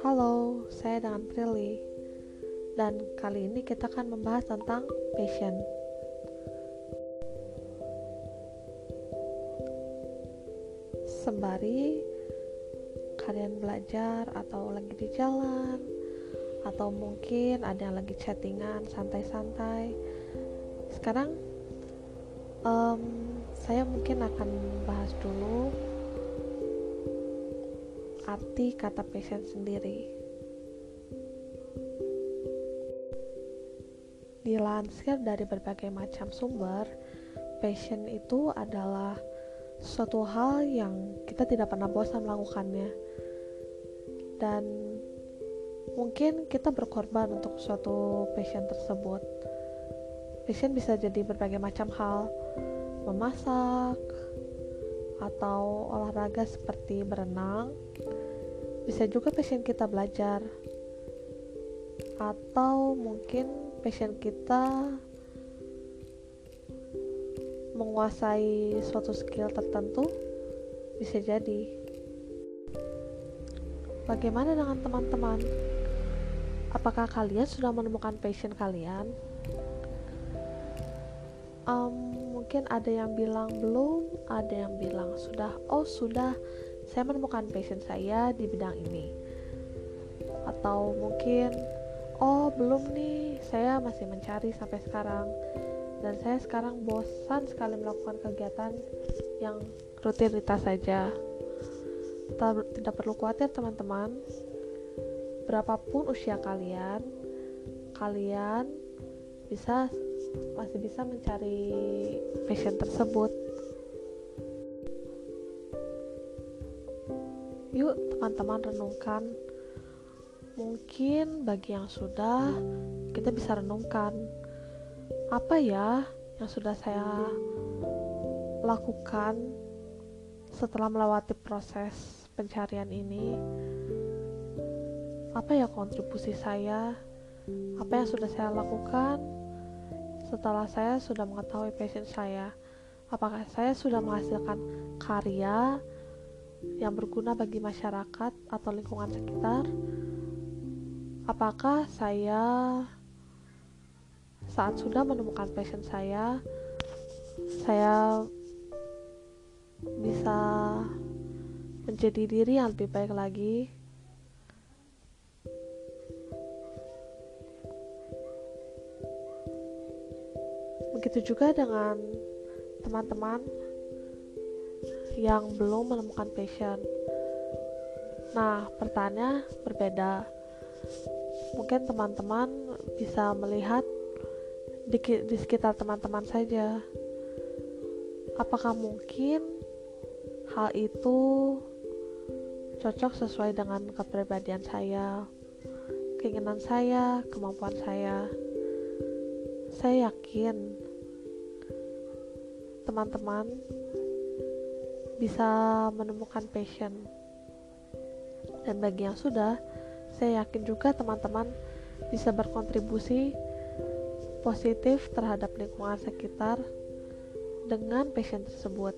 dengan Prilly. Dan kali ini kita akan membahas tentang passion. Sembari kalian belajar atau lagi di jalan atau mungkin ada yang lagi chattingan santai-santai sekarang um, saya mungkin akan bahas dulu arti kata passion sendiri. Dilansir dari berbagai macam sumber, passion itu adalah suatu hal yang kita tidak pernah bosan melakukannya. Dan mungkin kita berkorban untuk suatu passion tersebut. Passion bisa jadi berbagai macam hal, memasak, atau olahraga seperti berenang, bisa juga passion kita belajar. Atau mungkin passion kita menguasai suatu skill tertentu bisa jadi. Bagaimana dengan teman-teman? Apakah kalian sudah menemukan passion kalian? Um, mungkin ada yang bilang belum ada yang bilang sudah. Oh sudah saya menemukan passion saya di bidang ini. Atau mungkin oh belum nih saya masih mencari sampai sekarang. Dan saya sekarang bosan sekali melakukan kegiatan yang rutinitas saja. Tidak perlu khawatir teman-teman. Berapapun usia kalian kalian bisa masih bisa mencari passion tersebut Yuk teman-teman renungkan. Mungkin bagi yang sudah Kita bisa renungkan. Apa ya yang sudah saya lakukan Setelah melewati proses pencarian ini? Apa ya kontribusi saya? Apa yang sudah saya lakukan Setelah saya sudah mengetahui passion saya? Apakah saya sudah menghasilkan karya yang berguna bagi masyarakat atau lingkungan sekitar? Apakah saya saat sudah menemukan passion saya, saya bisa menjadi diri yang lebih baik lagi? Begitu juga dengan teman-teman yang belum menemukan passion. Nah, pertanyaannya berbeda. Mungkin teman-teman bisa melihat di, di sekitar teman-teman saja. Apakah mungkin hal itu cocok sesuai dengan kepribadian saya, keinginan saya, kemampuan saya? Saya yakin teman-teman bisa menemukan passion. Dan bagi yang sudah, saya yakin juga teman-teman bisa berkontribusi positif terhadap lingkungan sekitar dengan passion tersebut.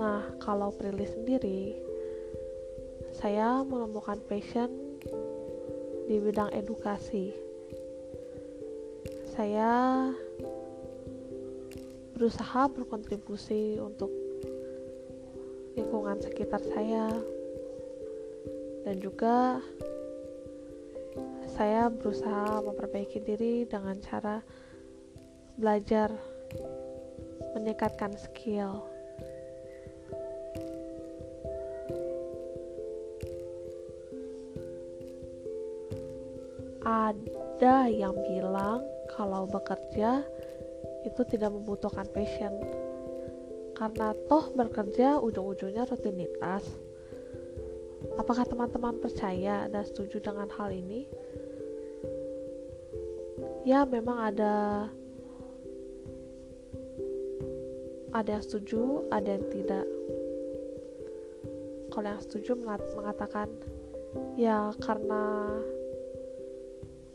Nah, kalau Prilly sendiri, saya menemukan passion di bidang edukasi saya berusaha berkontribusi untuk lingkungan sekitar saya. Dan juga saya berusaha memperbaiki diri dengan cara belajar meningkatkan skill ada yang bilang kalau bekerja itu tidak membutuhkan passion. Karena toh bekerja ujung-ujungnya rutinitas. Apakah teman-teman percaya dan setuju dengan hal ini? Ya memang ada. Ada yang setuju ada yang tidak. Kalau yang setuju mengatakan ya karena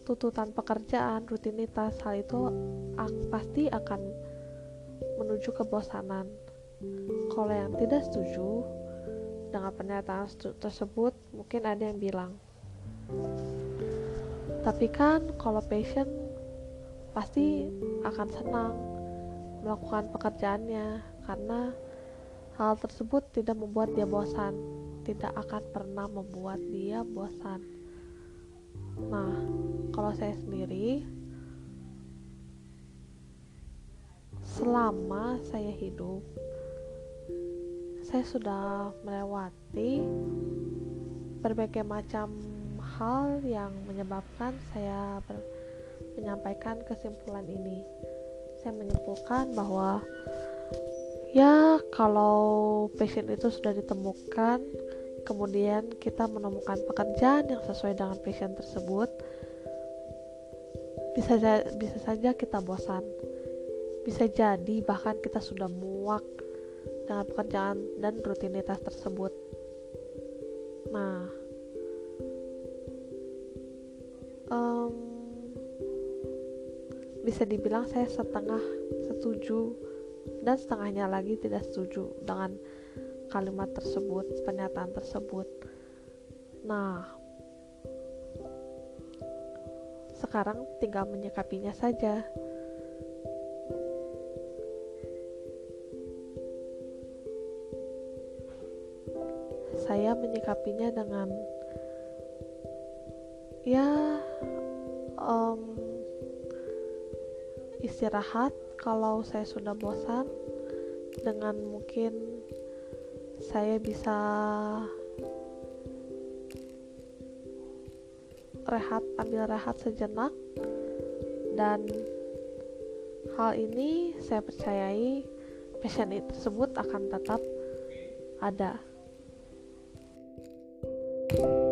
tuntutan pekerjaan, rutinitas, hal itu pasti akan menuju kebosanan. Kalau yang tidak setuju, dengan pernyataan tersebut mungkin ada yang bilang tapi kan kalau passion pasti akan senang melakukan pekerjaannya karena hal tersebut tidak membuat dia bosan tidak akan pernah membuat dia bosan nah kalau saya sendiri selama saya hidup saya sudah melewati berbagai macam hal yang menyebabkan saya menyampaikan kesimpulan ini. Saya menyimpulkan bahwa ya kalau passion itu sudah ditemukan, kemudian kita menemukan pekerjaan yang sesuai dengan passion tersebut, bisa bisa saja kita bosan. Bisa jadi bahkan kita sudah muak dengan pekerjaan dan rutinitas tersebut. Nah, um, bisa dibilang saya setengah setuju dan setengahnya lagi tidak setuju dengan kalimat tersebut, pernyataan tersebut. Nah, sekarang tinggal menyikapinya saja. saya menyikapinya dengan ya um, istirahat kalau saya sudah bosan dengan mungkin saya bisa rehat ambil rehat sejenak. Dan hal ini saya percayai passion tersebut akan tetap ada. thank you